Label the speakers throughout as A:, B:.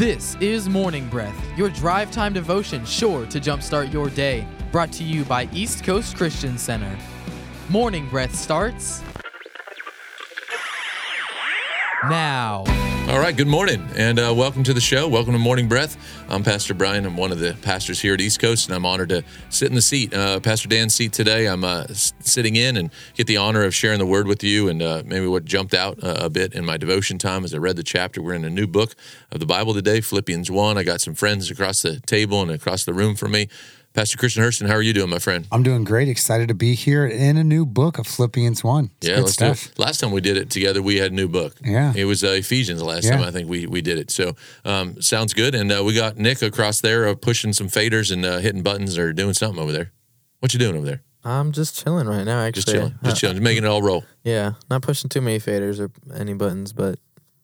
A: This is Morning Breath, your drive time devotion sure to jumpstart your day. Brought to you by East Coast Christian Center. Morning Breath starts now.
B: All right, good morning and uh, welcome to the show. Welcome to Morning Breath. I'm Pastor Brian. I'm one of the pastors here at East Coast, and I'm honored to sit in the seat, uh, Pastor Dan's seat today. I'm uh, sitting in and get the honor of sharing the word with you and uh, maybe what jumped out a bit in my devotion time as I read the chapter. We're in a new book of the Bible today, Philippians 1. I got some friends across the table and across the room from me. Pastor Christian Hurston, how are you doing, my friend?
C: I'm doing great. Excited to be here in a new book of Philippians 1. It's
B: yeah,
C: good
B: let's
C: stuff.
B: do it. Last time we did it together, we had a new book.
C: Yeah.
B: It was uh, Ephesians last
C: Yeah.
B: time I think we, we did it. So um, sounds good. And uh, we got Nick across there uh, pushing some faders and uh, hitting buttons or doing something over there. What you doing over there?
D: I'm just chilling right now. Actually,
B: Just chilling. Just
D: Uh,
B: chilling. Just making it all roll.
D: Yeah, not pushing too many faders or any buttons, but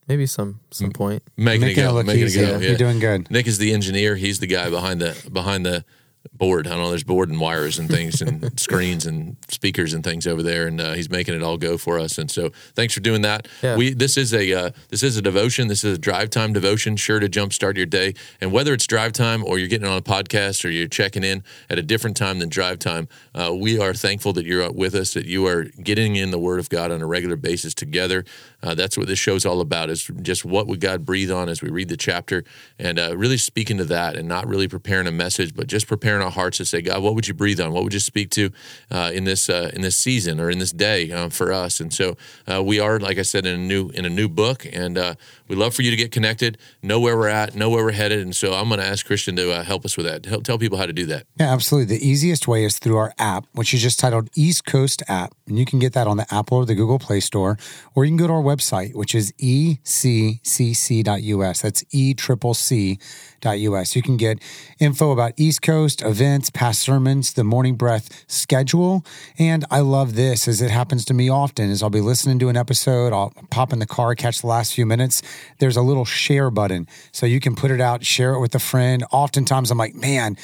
D: maybe some some point.
B: Making,
C: Making
B: it
C: it
B: go.
C: look
B: making
C: easy.
B: it go.
C: You're doing good.
B: Nick is the engineer. He's the guy behind the behind the board. I don't know. There's board and wires and things and screens and speakers and things over there, and uh, he's making it all go for us. And so, thanks for doing that.
D: Yeah.
B: We this is a uh, this is a devotion. This is a drive time devotion, sure to jumpstart your day. And whether it's drive time or you're getting on a podcast or you're checking in at a different time than drive time, uh, we are thankful that you're with us. That you are getting in the Word of God on a regular basis together. Uh, that's what this show's all about. Is just what would God breathe on as we read the chapter, and uh, really speaking to that, and not really preparing a message, but just preparing our hearts to say, God, what would you breathe on? What would you speak to uh, in this uh, in this season or in this day uh, for us? And so uh, we are, like I said, in a new in a new book, and we love for you to get connected, know where we're at, know where we're headed. And so I'm going to ask Christian to help us with that. Help, tell people how to do that.
C: Yeah, absolutely. The easiest way is through our app, which is just titled East Coast App. And you can get that on the Apple or the Google Play Store, or you can go to our website, which is eccc.us. That's E triple C dot US. You can get info about East Coast events, past sermons, the morning breath schedule. And I love this as it happens to me often is I'll be listening to an episode, I'll pop in the car, catch the last few minutes. There's a little share button. So you can put it out, share it with a friend. Oftentimes I'm like, man,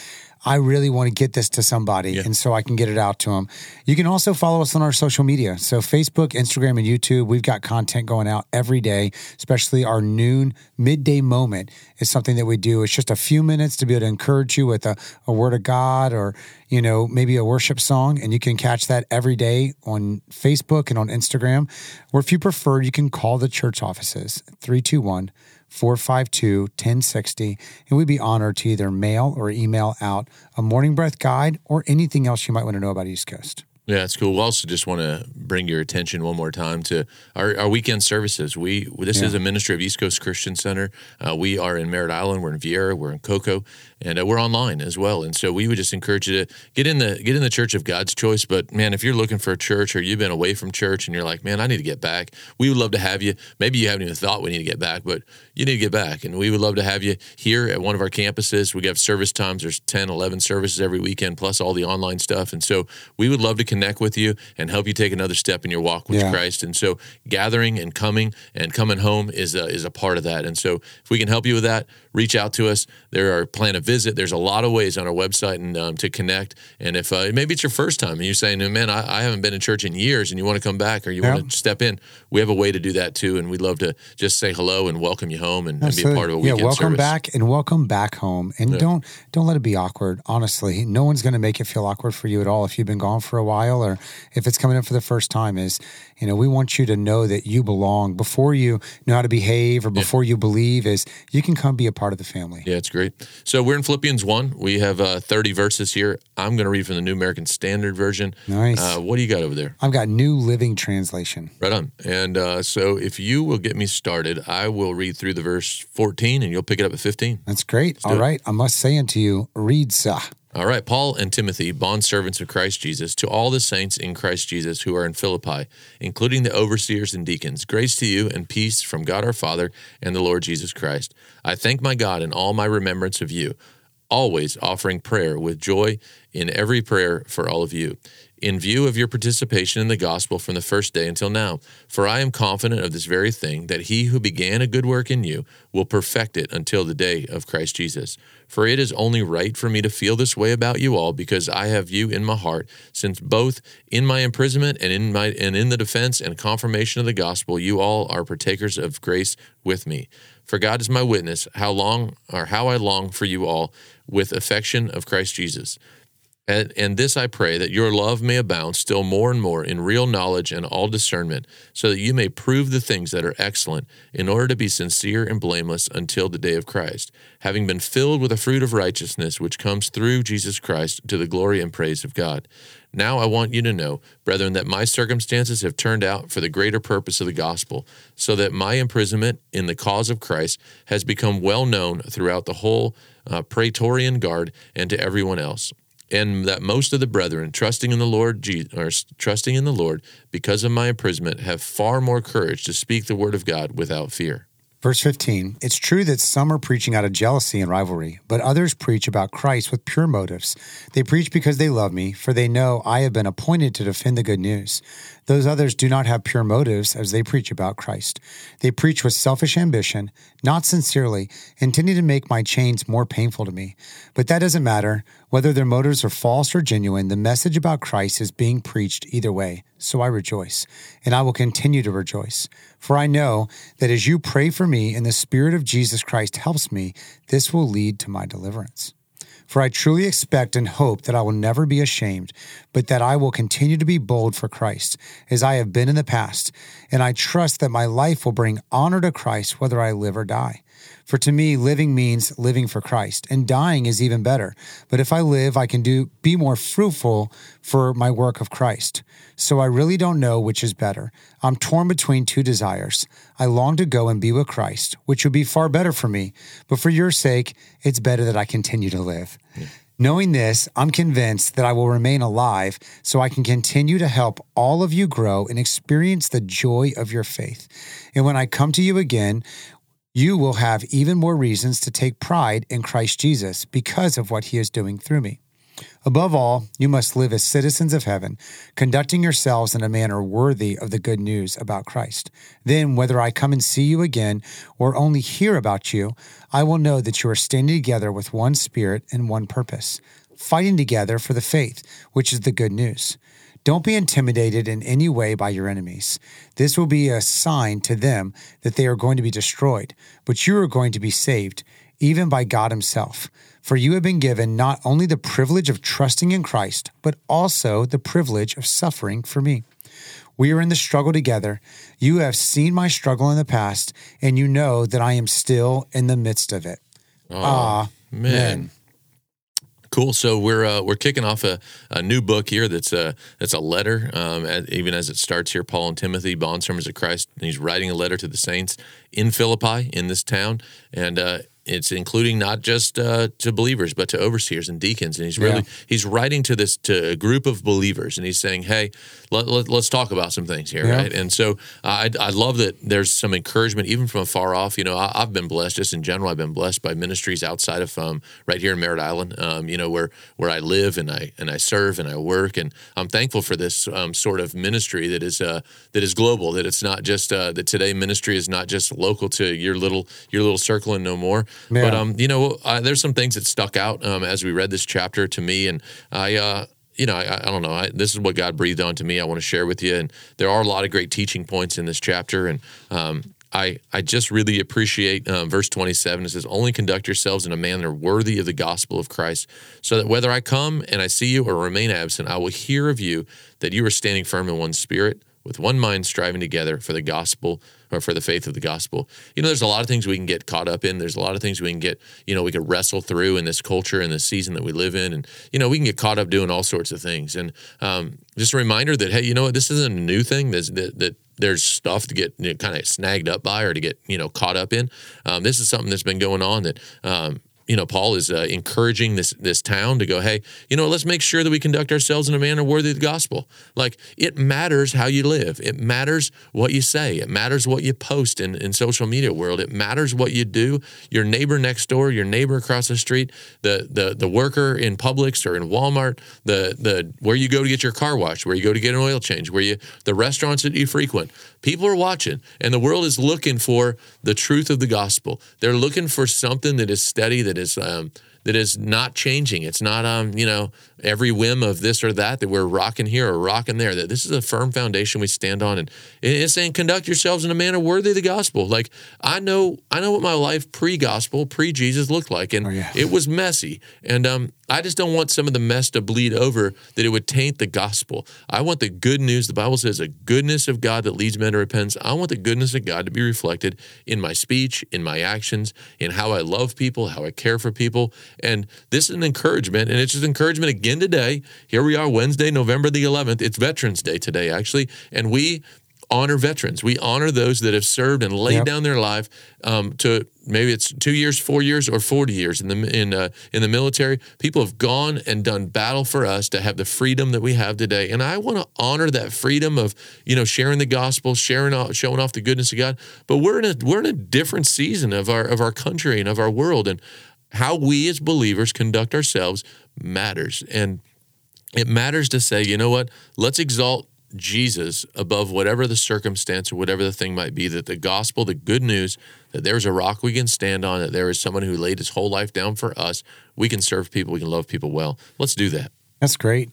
C: I really want to get this to somebody, and so I can get it out to them. You can also follow us on our social media. So, Facebook, Instagram, and YouTube, we've got content going out every day, especially our noon midday moment is something that we do. It's just a few minutes to be able to encourage you with a, a word of God or, you know, maybe a worship song. And you can catch that every day on Facebook and on Instagram. Or if you prefer, you can call the church offices 321 452 1060. And we'd be honored to either mail or email out a morning breath guide or anything else you might want to know about East Coast.
B: Yeah, that's cool. We also just want to bring your attention one more time to our, our weekend services. We this is a ministry of East Coast Christian Center. Uh, we are in Merritt Island. We're in Viera. We're in Cocoa, and uh, we're online as well. And so we would just encourage you to get in the get in the church of God's choice. But man, if you're looking for a church or you've been away from church and you're like, man, I need to get back. We would love to have you. Maybe you haven't even thought we need to get back, but you need to get back. And we would love to have you here at one of our campuses. We have service times. There's 10, 11 services every weekend, plus all the online stuff. And so we would love to connect with you and help you take another step in your walk with
C: Yeah.
B: Christ. And so gathering and coming and coming home is a, is a part of that. And so if we can help you with that, reach out to us. There are plan a visit. There's a lot of ways on our website and um, to connect. And if uh, maybe it's your first time and you're saying, man, I, I haven't been in church in years and you want to come back or you
C: Yeah.
B: want to step in, we have a way to do that too. And we'd love to just say hello and welcome you home and, and be a part of a weekend yeah,
C: welcome
B: service.
C: back and welcome back home. And don't don't let it be awkward. Honestly, no one's going to make it feel awkward for you at all if you've been gone for a while or if it's coming in for the first time. Is you know we want you to know that you belong before you know how to behave or before you believe. Is you can come be a part of the family.
B: Yeah, it's great. So we're in Philippians 1. We have uh, 30 verses here. I'm going to read from the New American Standard Version.
C: Nice.
B: Uh, what do you got over there?
C: I've got New Living Translation.
B: Right on. And uh, so if you will get me started, I will read through the verse 14 and you'll pick it up at 15.
C: That's great. All
B: it.
C: right, I must say unto you, read sa.
B: All right, Paul and Timothy, bondservants of Christ Jesus, to all the saints in Christ Jesus who are in Philippi, including the overseers and deacons, grace to you and peace from God our Father and the Lord Jesus Christ. I thank my God in all my remembrance of you, always offering prayer with joy in every prayer for all of you in view of your participation in the gospel from the first day until now. For I am confident of this very thing, that he who began a good work in you will perfect it until the day of Christ Jesus. For it is only right for me to feel this way about you all, because I have you in my heart, since both in my imprisonment and in my and in the defense and confirmation of the gospel, you all are partakers of grace with me. For God is my witness, how long or how I long for you all with affection of Christ Jesus. And, and, this I pray that your love may abound still more and more in real knowledge and all discernment, so that you may prove the things that are excellent, in order to be sincere and blameless until the day of Christ, having been filled with the fruit of righteousness which comes through Jesus Christ to the glory and praise of God. Now I want you to know, brethren, that my circumstances have turned out for the greater purpose of the gospel, so that my imprisonment in the cause of Christ has become well known throughout the whole uh, Praetorian Guard and to everyone else and that most of the brethren trusting in the Lord or trusting in the Lord because of my imprisonment have far more courage to speak the word of God without fear.
C: Verse 15 It's true that some are preaching out of jealousy and rivalry, but others preach about Christ with pure motives. They preach because they love me, for they know I have been appointed to defend the good news. Those others do not have pure motives as they preach about Christ. They preach with selfish ambition, not sincerely, intending to make my chains more painful to me. But that doesn't matter. Whether their motives are false or genuine, the message about Christ is being preached either way. So I rejoice, and I will continue to rejoice. For I know that as you pray for me and the Spirit of Jesus Christ helps me, this will lead to my deliverance. For I truly expect and hope that I will never be ashamed, but that I will continue to be bold for Christ, as I have been in the past. And I trust that my life will bring honor to Christ whether I live or die. For to me, living means living for Christ, and dying is even better. But if I live, I can do be more fruitful for my work of Christ. So I really don't know which is better. I'm torn between two desires. I long to go and be with Christ, which would be far better for me. But for your sake, it's better that I continue to live. Yeah. Knowing this, I'm convinced that I will remain alive so I can continue to help all of you grow and experience the joy of your faith. And when I come to you again, you will have even more reasons to take pride in Christ Jesus because of what he is doing through me. Above all, you must live as citizens of heaven, conducting yourselves in a manner worthy of the good news about Christ. Then, whether I come and see you again or only hear about you, I will know that you are standing together with one spirit and one purpose, fighting together for the faith, which is the good news. Don't be intimidated in any way by your enemies. This will be a sign to them that they are going to be destroyed, but you are going to be saved, even by God Himself. For you have been given not only the privilege of trusting in Christ, but also the privilege of suffering for me. We are in the struggle together. You have seen my struggle in the past, and you know that I am still in the midst of it.
B: Oh, Amen. Cool. So we're uh, we're kicking off a, a new book here. That's a that's a letter. Um, even as it starts here, Paul and Timothy, bondservants of Christ, and he's writing a letter to the saints in Philippi in this town. And uh, it's including not just uh, to believers but to overseers and deacons. And he's really yeah. he's writing to this to a group of believers and he's saying hey let, us let, talk about some things here yeah. right? And so uh, I, I love that there's some encouragement even from afar off. You know I, have been blessed just in general i've been blessed by ministries outside of um, right here in merritt island um, you know where where i live and i and i serve and i work. And i'm thankful for this um, sort of ministry that is uh, that is global that it's not just uh, that today ministry is not just local to your little your little circle and no more yeah. But um, you know, uh, there's some things that stuck out um, as we read this chapter to me, and I. Uh, you know, I, I don't know. I, this is what God breathed onto me. I want to share with you, and there are a lot of great teaching points in this chapter. And um, I, I just really appreciate um, verse 27. It says, Only conduct yourselves in a manner worthy of the gospel of Christ, so that whether I come and I see you or remain absent, I will hear of you that you are standing firm in one spirit, with one mind striving together for the gospel for the faith of the gospel. You know, there's a lot of things we can get caught up in. There's a lot of things we can get, you know, we can wrestle through in this culture and this season that we live in. And, you know, we can get caught up doing all sorts of things. And um, just a reminder that, hey, you know what, this isn't a new thing. That, that there's stuff to get you know, kind of snagged up by or to get, you know, caught up in. Um, this is something that's been going on that, um, you know, Paul is uh, encouraging this this town to go, hey, you know, let's make sure that we conduct ourselves in a manner worthy of the gospel. Like it matters how you live. It matters what you say. It matters what you post in, in social media world. It matters what you do. Your neighbor next door, your neighbor across the street, the the the worker in Publix or in Walmart, the the where you go to get your car washed, where you go to get an oil change, where you the restaurants that you frequent. People are watching, and the world is looking for the truth of the gospel. They're looking for something that is steady, that is um, that is not changing. It's not um, you know, every whim of this or that that we're rocking here or rocking there. That this is a firm foundation we stand on, and it's saying conduct yourselves in a manner worthy of the gospel. Like I know, I know what my life pre-gospel, pre-Jesus looked like, and
C: Oh, yeah.
B: it was messy. And um, I just don't want some of the mess to bleed over that it would taint the gospel. I want the good news. The Bible says a goodness of God that leads men to repentance. I want the goodness of God to be reflected in my speech, in my actions, in how I love people, how I care for people. And this is an encouragement, and it's just encouragement again today. Here we are, Wednesday, November the 11th. It's Veterans Day today, actually, and we honor veterans. We honor those that have served and laid
C: Yep.
B: down their life um, to maybe it's two years, four years, or forty years in the in uh, in the military. People have gone and done battle for us to have the freedom that we have today, and I want to honor that freedom of you know sharing the gospel, sharing off, showing off the goodness of God. But we're in a we're in a different season of our of our country and of our world, and how we as believers conduct ourselves matters and it matters to say, you know what? Let's exalt Jesus above whatever the circumstance or whatever the thing might be. That the gospel, the good news, that there's a rock we can stand on, that there is someone who laid his whole life down for us. We can serve people, we can love people well. Let's do that.
C: That's great.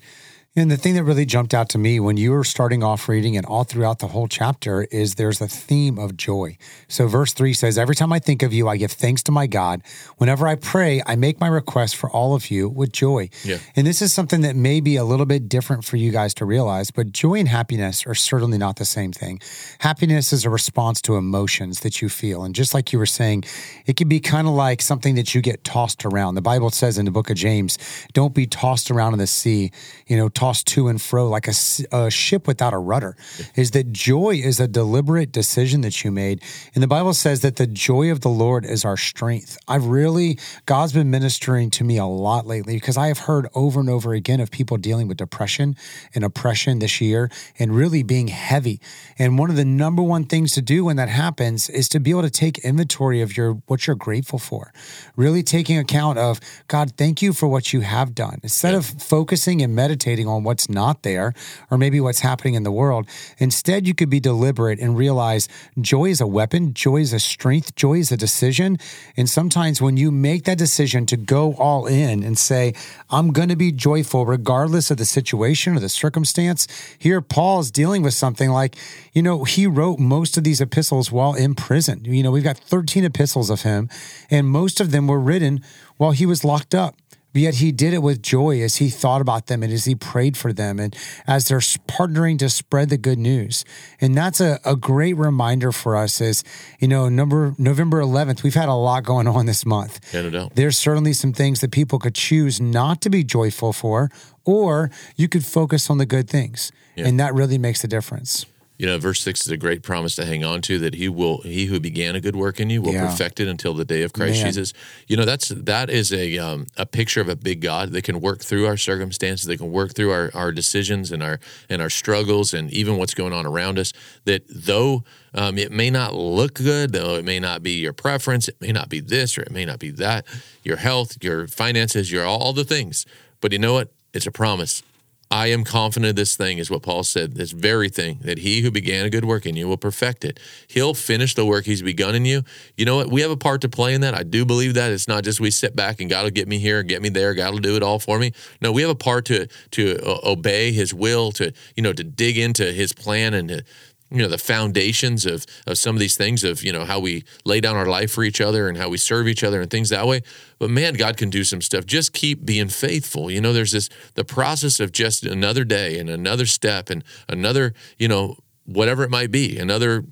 C: And the thing that really jumped out to me when you were starting off reading and all throughout the whole chapter is there's a theme of joy. So, verse three says, Every time I think of you, I give thanks to my God. Whenever I pray, I make my request for all of you with joy.
B: Yeah.
C: And this is something that may be a little bit different for you guys to realize, but joy and happiness are certainly not the same thing. Happiness is a response to emotions that you feel. And just like you were saying, it can be kind of like something that you get tossed around. The Bible says in the book of James, don't be tossed around in the sea, you know, tossed to and fro like a ship without a rudder. Is that joy is a deliberate decision that you made. And the Bible says that the joy of the Lord is our strength. I've really, God's been ministering to me a lot lately because I have heard over and over again of people dealing with depression and oppression this year and really being heavy. And one of the number one things to do when that happens is to be able to take inventory of your what you're grateful for. Really taking account of God, thank you for what you have done. Instead of focusing and meditating on what's not there or maybe what's happening in the world, instead you could be deliberate and realize joy is a weapon, joy is a strength, joy is a decision. And sometimes when you make that decision to go all in and say, I'm going to be joyful regardless of the situation or the circumstance, here Paul is dealing with something like, you know, he wrote most of these epistles while in prison. You know, we've got 13 epistles of him, and most of them were written while he was locked up. But yet he did it with joy as he thought about them and as he prayed for them and as they're partnering to spread the good news. And that's a, a great reminder for us is, you know, number November 11th, we've had a lot going on this month.
B: Yeah, no doubt.
C: There's certainly some things that people could choose not to be joyful for, or you could focus on the good things. And that really makes a difference.
B: You know, verse six is a great promise to hang on to that he will, he who began a good work in you will
C: Yeah.
B: perfect it until the day of Christ
C: Man.
B: Jesus. You know, that's that is a um, a picture of a big God that can work through our circumstances, that can work through our, our decisions and our and our struggles and even what's going on around us. That though um, it may not look good, though it may not be your preference, it may not be this or it may not be that, your health, your finances, your all the things. But you know what? It's a promise. I am confident this thing, is what Paul said, this very thing, that he who began a good work in you will perfect it. He'll finish the work he's begun in you. You know what? We have a part to play in that. I do believe that. It's not just we sit back and God will get me here, and get me there, God will do it all for me. No, we have a part to to uh, obey his will, to, you know, to dig into his plan and to you know the foundations of of some of these things of you know how we lay down our life for each other and how we serve each other and things that way but man god can do some stuff just keep being faithful you know there's this the process of just another day and another step and another you know whatever it might be another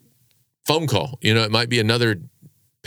B: phone call you know it might be another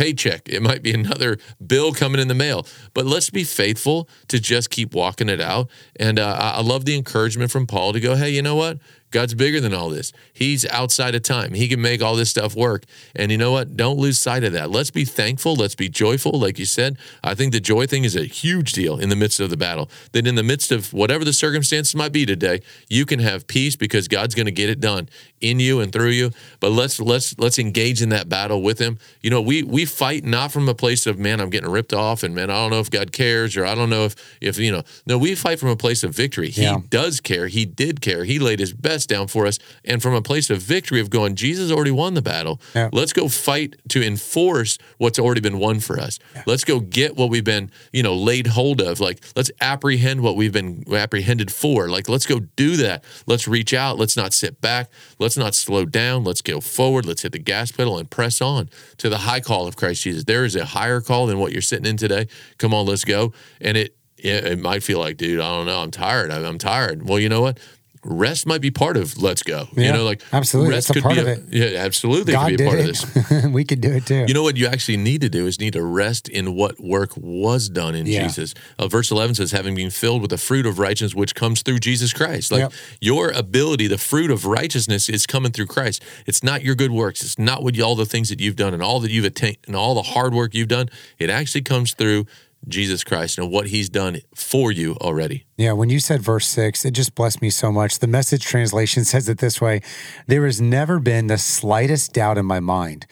B: paycheck. It might be another bill coming in the mail. But let's be faithful to just keep walking it out. And uh, I I love the encouragement from Paul to go, hey, you know what? God's bigger than all this. He's outside of time. He can make all this stuff work. And you know what? Don't lose sight of that. Let's be thankful. Let's be joyful. Like you said, I think the joy thing is a huge deal in the midst of the battle. That in the midst of whatever the circumstances might be today, you can have peace because God's going to get it done in you and through you. But let's let's let's engage in that battle with him. You know, we we fight not from a place of man, I'm getting ripped off and man, I don't know if God cares or I don't know if if you know. No, we fight from a place of victory. He
C: Yeah.
B: does care. He did care. He laid his best down for us. And from a place of victory of going, Jesus already won the battle.
C: Yeah.
B: Let's go fight to enforce what's already been won for us. Let's go get what we've been, you know, laid hold of. Like let's apprehend what we've been apprehended for. Like let's go do that. Let's reach out. Let's not sit back. Let's not slow down. Let's go forward. Let's hit the gas pedal and press on to the high call of Christ Jesus. There is a higher call than what you're sitting in today. Come on, let's go. And it it, it might feel like, dude, I don't know, I'm tired. I'm, I'm tired. Well, you know what? Rest might be part of let's go. You know, like
C: absolutely.
B: Rest could be a,
C: it.
B: Yeah, absolutely. it
C: God
B: could be a part of this.
C: it. we could do it too.
B: You know what you actually need to do is need to rest in what work was done in
C: Yeah.
B: Jesus. Uh, verse 11 says, having been filled with the fruit of righteousness which comes through Jesus Christ. Like
C: Yep.
B: your ability, the fruit of righteousness is coming through Christ. It's not your good works. It's not what you, all the things that you've done and all that you've attained and all the hard work you've done. It actually comes through Jesus Christ and what he's done for you already.
C: Yeah, when you said verse six, it just blessed me so much. The message translation says it this way There has never been the slightest doubt in my mind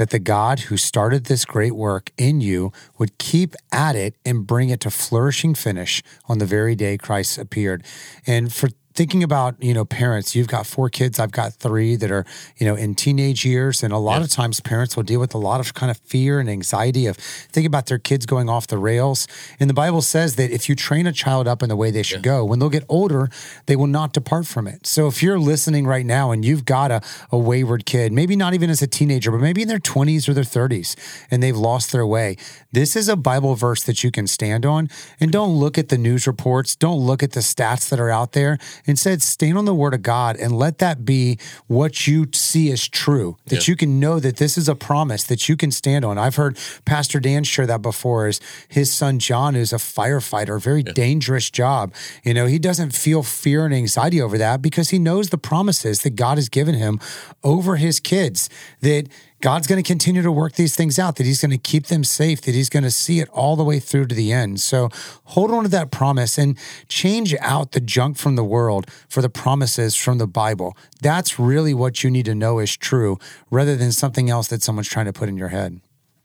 C: that the God who started this great work in you would keep at it and bring it to flourishing finish on the very day Christ appeared. And for thinking about you know parents you've got four kids i've got three that are you know in teenage years and a lot of times parents will deal with a lot of kind of fear and anxiety of thinking about their kids going off the rails. And the bible says that if you train a child up in the way they should go when they'll get older they will not depart from it. So if you're listening right now and you've got a, a wayward kid maybe not even as a teenager but maybe in their 20s or their 30s and they've lost their way this is a bible verse that you can stand on. And don't look at the news reports. Don't look at the stats that are out there Instead, stand on the word of God and let that be what you see as true, that
B: Yeah.
C: you can know that this is a promise that you can stand on. I've heard Pastor Dan share that before is his son John is a firefighter, a very dangerous job. You know, he doesn't feel fear and anxiety over that because he knows the promises that God has given him over his kids, that God's going to continue to work these things out, that He's going to keep them safe, that He's going to see it all the way through to the end. So hold on to that promise and change out the junk from the world for the promises from the Bible. That's really what you need to know is true rather than something else that someone's trying to put in your head.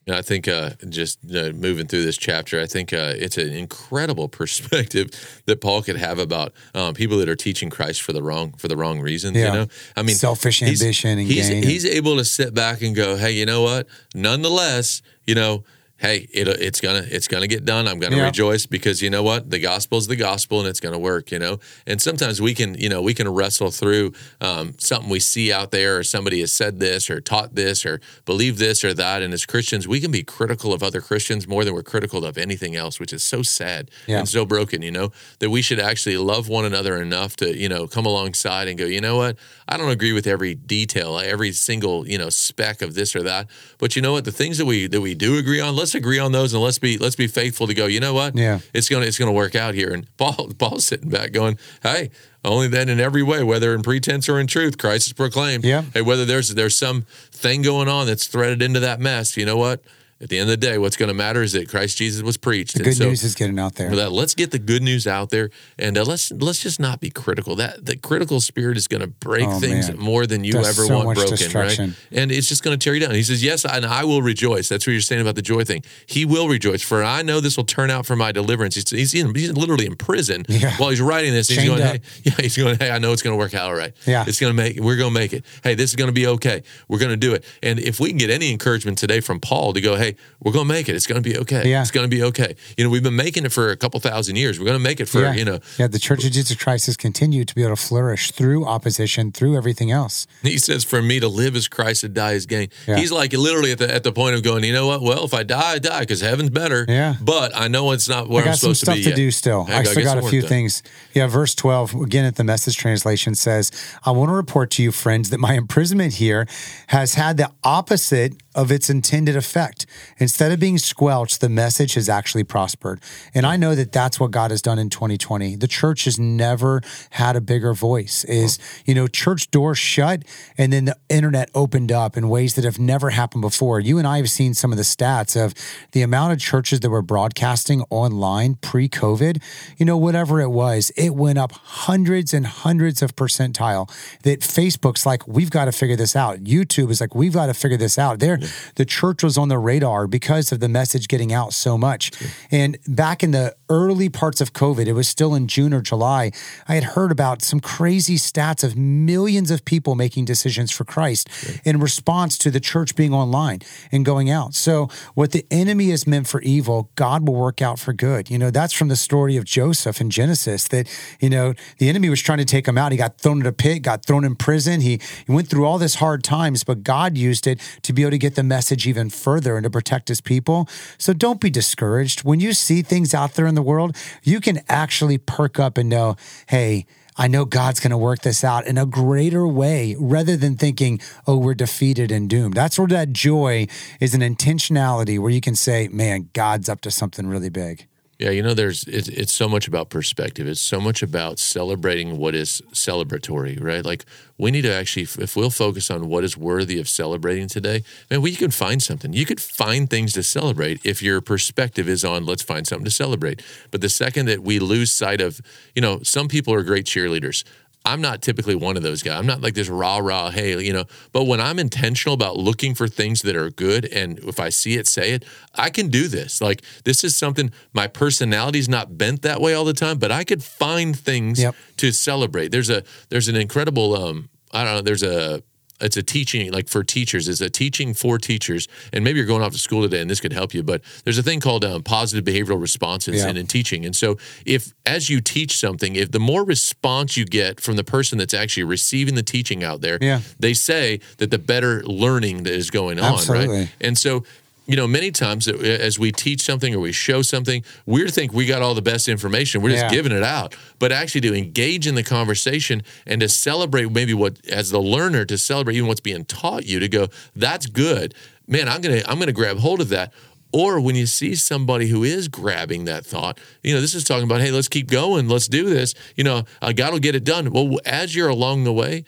B: I think uh, just uh, moving through this chapter, I think uh, it's an incredible perspective that Paul could have about um, people that are teaching Christ for the wrong for the wrong reasons.
C: Yeah.
B: You know, I mean,
C: Selfish
B: he's-
C: ambition and
B: he's
C: gain.
B: he's able to sit back and go, hey, you know what? Nonetheless, you know. Hey, it, it's gonna it's gonna get done. I'm gonna
C: Yeah.
B: rejoice because you know what the gospel is the gospel and it's gonna work. You know, and sometimes we can you know we can wrestle through um, something we see out there or somebody has said this or taught this or believe this or that. And as Christians, we can be critical of other Christians more than we're critical of anything else, which is so sad
C: Yeah.
B: and so broken. You know that we should actually love one another enough to you know come alongside and go. You know what? I don't agree with every detail, every single you know speck of this or that, but you know what? The things that we that we do agree on, let's agree on those and let's be let's be faithful to go. You know what?
C: Yeah.
B: it's gonna it's gonna work out here. And Paul Paul's sitting back going, hey. Only then, in every way, whether in pretense or in truth, Christ is proclaimed.
C: Yeah.
B: Hey, whether there's there's some thing going on that's threaded into that mess, you know what? At the end of the day, what's going to matter is that Christ Jesus was preached.
C: The good news is getting out there.
B: That, let's get the good news out there, and uh, let's let's just not be critical. That the critical spirit is going to break
C: Oh,
B: things
C: man.
B: more than you
C: There's
B: ever
C: so
B: want broken, right? And it's just going to tear you down. He says, "Yes, and I will rejoice." That's what you're saying about the joy thing. He will rejoice, for I know this will turn out for my deliverance. He's he's, in, he's literally in prison
C: Yeah.
B: while he's writing this. He's
C: Chained
B: going,
C: up.
B: "Hey, yeah." He's going, "Hey, I know it's going to work out all right.
C: Yeah.
B: it's going to make. We're going to make it. Hey, this is going to be okay. We're going to do it." And if we can get any encouragement today from Paul to go, "Hey, we're going to make it. It's going to be okay.
C: Yeah.
B: It's going to be okay." You know, we've been making it for a couple thousand years. We're going to make it for
C: yeah.
B: you know
C: yeah, the Church of Jesus Christ has continued to be able to flourish through opposition, through everything else.
B: He says, "For me to live is Christ, to die is gain."
C: Yeah.
B: He's like literally at the at the point of going, you know what? Well, if I die, I die because heaven's better.
C: Yeah.
B: But I know it's not where
C: I got
B: I'm
C: some
B: supposed
C: stuff
B: to be.
C: to
B: yet.
C: do still. I
B: gotta
C: still got a few
B: done.
C: things. Yeah, verse 12, again at the message translation says, I want to report to you, friends, that my imprisonment here has had the opposite of its intended effect. Instead of being squelched, the message has actually prospered. And I know that that's what God has done in 2020. The church has never had a bigger voice. Is, you know, church doors shut and then the internet opened up in ways that have never happened before. You and I have seen some of the stats of the amount of churches that were broadcasting online pre-COVID, you know, whatever it was, it went up hundreds and hundreds of percentile. That Facebook's like, we've got to figure this out. YouTube is like, we've got to figure this out. There, the church was on the radar because of the message getting out so much. And back in the early parts of COVID, it was still in June or July, I had heard about some crazy stats of millions of people making decisions for Christ in response to the church being online and going out. So, what the enemy is meant for evil, God will work out for good. You know, that's from the story of Joseph in Genesis that, you know, the enemy was trying to take him out. He got thrown in a pit, got thrown in prison. He, he went through all this hard times, but God used it to be able to get the message even further and to protect his people. So, don't be discouraged. When you see things out there in the world, you can actually perk up and know, hey, I know God's going to work this out in a greater way rather than thinking, oh, we're defeated and doomed. That's where that joy is an intentionality where you can say, man, God's up to something really big.
B: Yeah, you know, there's it's, it's so much about perspective. It's so much about celebrating what is celebratory, right? Like we need to actually, if we'll focus on what is worthy of celebrating today, man, we can find something. You could find things to celebrate if your perspective is on let's find something to celebrate. But the second that we lose sight of, you know, some people are great cheerleaders. I'm not typically one of those guys. I'm not like this rah rah, hey, you know. But when I'm intentional about looking for things that are good, and if I see it, say it, I can do this. Like this is something my personality's not bent that way all the time, but I could find things
C: Yep.
B: to celebrate. There's a there's an incredible um I don't know. There's a it's a teaching like for teachers. It's a teaching for teachers, and maybe you're going off to school today, and this could help you. But there's a thing called um, positive behavioral responses
C: Yeah.
B: in, in teaching, and so if as you teach something, if the more response you get from the person that's actually receiving the teaching out there,
C: Yeah.
B: they say that the better learning that is going on,
C: Absolutely.
B: right? And so. You know, many times uh, as we teach something or we show something, we think we got all the best information. We're just
C: Yeah.
B: giving it out. But actually, to engage in the conversation and to celebrate maybe what, as the learner, to celebrate even what's being taught you, to go, that's good. Man, I'm gonna I'm gonna grab hold of that. Or when you see somebody who is grabbing that thought, you know, this is talking about, hey, let's keep going, let's do this. You know, uh, God will get it done. Well, as you're along the way,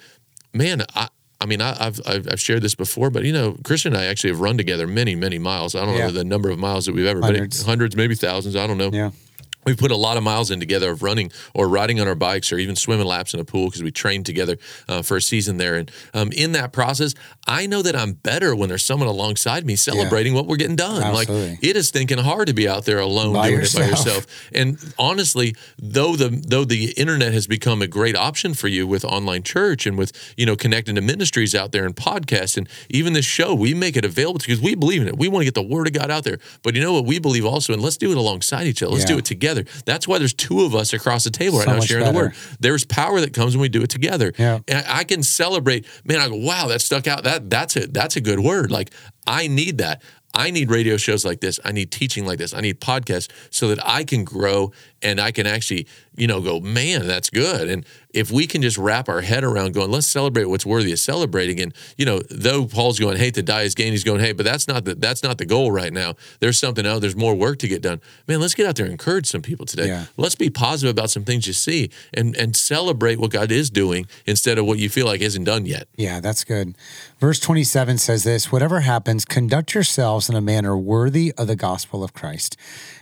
B: man, I. I mean, I, I've, I've I've shared this before, but you know, Christian and I actually have run together many, many miles. I don't
C: Yeah.
B: know the number of miles that we've ever,
C: Hundreds.
B: but hundreds, maybe thousands. I don't know.
C: Yeah.
B: We put a lot of miles in together of running or riding on our bikes or even swimming laps in a pool because we trained together uh, for a season there. And um, in that process, I know that I'm better when there's someone alongside me celebrating what we're getting done.
C: Absolutely.
B: Like it is thinking hard to be out there alone
C: By
B: doing it by
C: yourself.
B: yourself. And honestly, though the though the internet has become a great option for you with online church and with you know connecting to ministries out there and podcasts and even this show, we make it available because we believe in it. We want to get the word of God out there. But you know what we believe also, and let's do it alongside each other. Let's
C: Yeah.
B: do it together. That's why there's two of us across the table right
C: So
B: now sharing the word. There's power that comes when we do it together.
C: Yeah.
B: And I can celebrate. Man, I go, wow, that stuck out. That that's a that's a good word. Like I need that. I need radio shows like this. I need teaching like this. I need podcasts so that I can grow and I can actually, you know, go, man, that's good. And if we can just wrap our head around going, let's celebrate what's worthy of celebrating. And, you know, though Paul's going, hey, to die is gain, he's going, hey, but that's not the that's not the goal right now. There's something else. There's more work to get done. Man, let's get out there and encourage some people today.
C: Yeah.
B: Let's be positive about some things you see and and celebrate what God is doing instead of what you feel like isn't done yet.
C: Yeah, that's good. Verse 27 says this Whatever happens, conduct yourselves in a manner worthy of the gospel of Christ.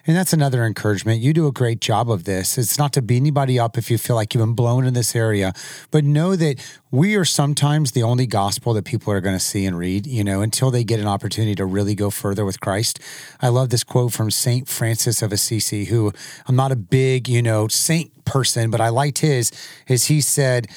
C: And that's another encouragement. You do a great job of this. It's not to beat anybody up if you feel like you've been blown in this area, but know that we are sometimes the only gospel that people are going to see and read, you know, until they get an opportunity to really go further with Christ. I love this quote from St. Francis of Assisi, who I'm not a big, you know, saint person, but I liked his, is he said,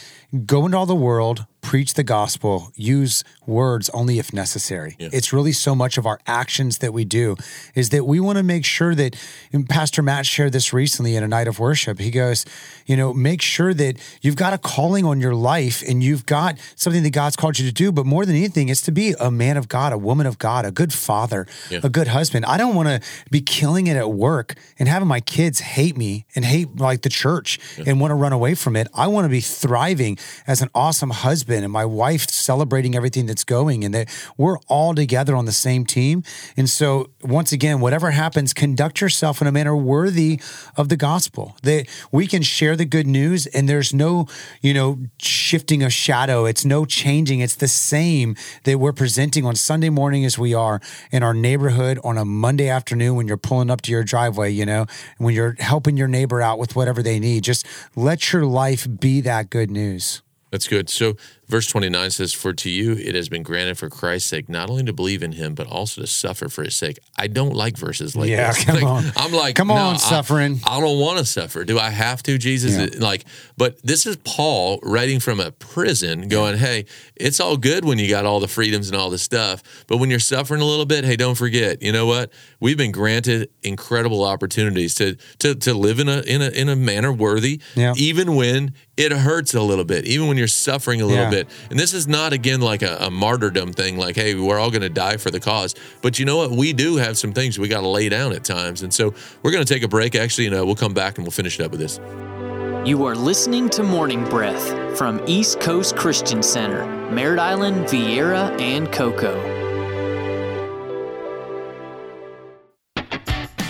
C: go into all the world, preach the gospel, use words only if necessary. It's really so much of our actions that we do is that we want to make sure that and Pastor Matt shared this recently in a night of worship. He goes, you know, make sure that you've got a calling on your life and you've got something that God's called you to do, but more than anything, it's to be a man of God, a woman of God, a good father,
B: Yeah.
C: a good husband. I don't want to be killing it at work and having my kids hate me and hate like the church and want to run away from it. I want to be thriving as an awesome husband and my wife celebrating everything that's going and that we're all together on the same team. And so once again, whatever happens, conduct yourself in a manner worthy of the gospel. That we can share the good news and there's no, you know, shifting of shadow. It's no changing. It's the same that we're presenting on Sunday morning as we are in our neighborhood on a Monday afternoon when you're pulling up to your driveway, you know, when you're helping your neighbor out with whatever they need. Just let your life be that good news.
B: That's good. So Verse 29 says, For to you it has been granted for Christ's sake not only to believe in him, but also to suffer for his sake. I don't like verses like
C: yeah,
B: this.
C: come
B: Like,
C: on.
B: I'm like,
C: Come
B: no,
C: on,
B: I-
C: suffering.
B: I, don't want to suffer. Do I have to, Jesus?
C: Yeah.
B: Like, but this is Paul writing from a prison going, Hey, it's all good when you got all the freedoms and all this stuff. But when you're suffering a little bit, hey, don't forget, you know what? We've been granted incredible opportunities to to to live in a in a in a manner worthy,
C: Yeah.
B: even when it hurts a little bit, even when you're suffering a little
C: Yeah.
B: And this is not again like a, a martyrdom thing, like, hey, we're all going to die for the cause. But you know what? We do have some things we got to lay down at times. And so we're going to take a break, actually, and uh, we'll come back and we'll finish it up with this.
E: You are listening to Morning Breath from East Coast Christian Center, Merritt Island, Viera, and Cocoa.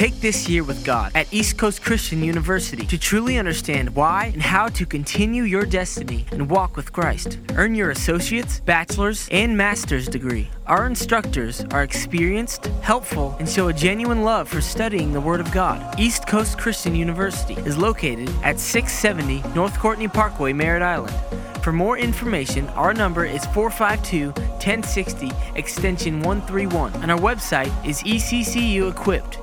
F: Take this year with God at East Coast Christian University to truly understand why and how to continue your destiny and walk with Christ. Earn your associate's, bachelor's, and master's degree. Our instructors are experienced, helpful, and show a genuine love for studying the Word of God. East Coast Christian University is located at 670 North Courtenay Parkway, Merritt Island. For more information, our number is 452 1060 extension 131, and our website is E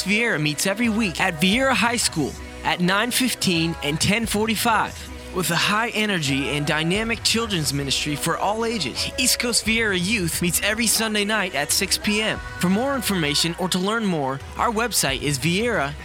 F: East Viera meets every week at Viera High School at 9:15 and 10:45. With a high energy and dynamic children's ministry for all ages, East Coast Viera Youth meets every Sunday night at 6 p.m. For more information or to learn more, our website is viera.eccc.us.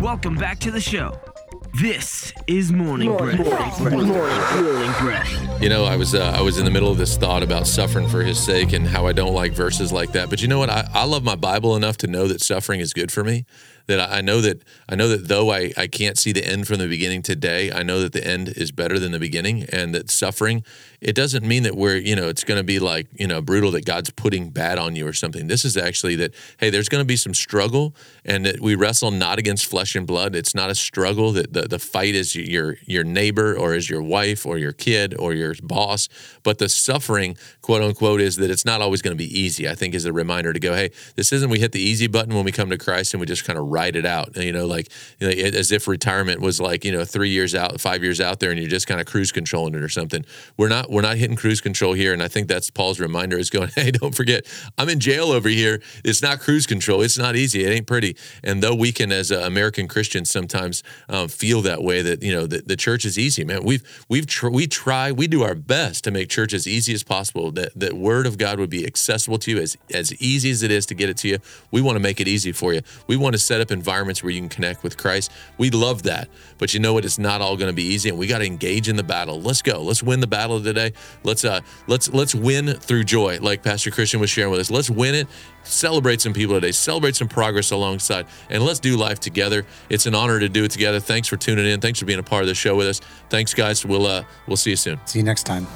F: Welcome back to the show. This is Morning Breath. Morning Breath.
B: You know, I was uh, I was in the middle of this thought about suffering for His sake and how I don't like verses like that. But you know what? I, I love my Bible enough to know that suffering is good for me. That I, know that I know that though I, I can't see the end from the beginning today, I know that the end is better than the beginning, and that suffering it doesn't mean that we're you know it's going to be like you know brutal that God's putting bad on you or something. This is actually that hey, there's going to be some struggle, and that we wrestle not against flesh and blood. It's not a struggle that the, the fight is your your neighbor or is your wife or your kid or your boss, but the suffering quote unquote is that it's not always going to be easy. I think is a reminder to go hey, this isn't we hit the easy button when we come to Christ and we just kind of ride it out. You know, like you know, as if retirement was like you know three years out, five years out there, and you're just kind of cruise controlling it or something. We're not we're not hitting cruise control here, and I think that's Paul's reminder is going, hey, don't forget, I'm in jail over here. It's not cruise control. It's not easy. It ain't pretty. And though we can, as uh, American Christians, sometimes um, feel that way, that you know the, the church is easy, man. We've we've tr- we try we do our best to make church as easy as possible. That that Word of God would be accessible to you as as easy as it is to get it to you. We want to make it easy for you. We want to set up environments where you can connect with Christ. We love that, but you know what? It's not all going to be easy, and we got to engage in the battle. Let's go. Let's win the battle today. Let's uh let's let's win through joy, like Pastor Christian was sharing with us. Let's win it. Celebrate some people today. Celebrate some progress alongside, and let's do life together. It's an honor to do it together. Thanks for tuning in. Thanks for being a part of the show with us. Thanks, guys. We'll uh we'll see you soon.
C: See you next time.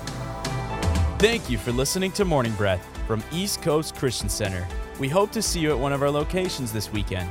G: Thank you for listening to Morning Breath from East Coast Christian Center. We hope to see you at one of our locations this weekend.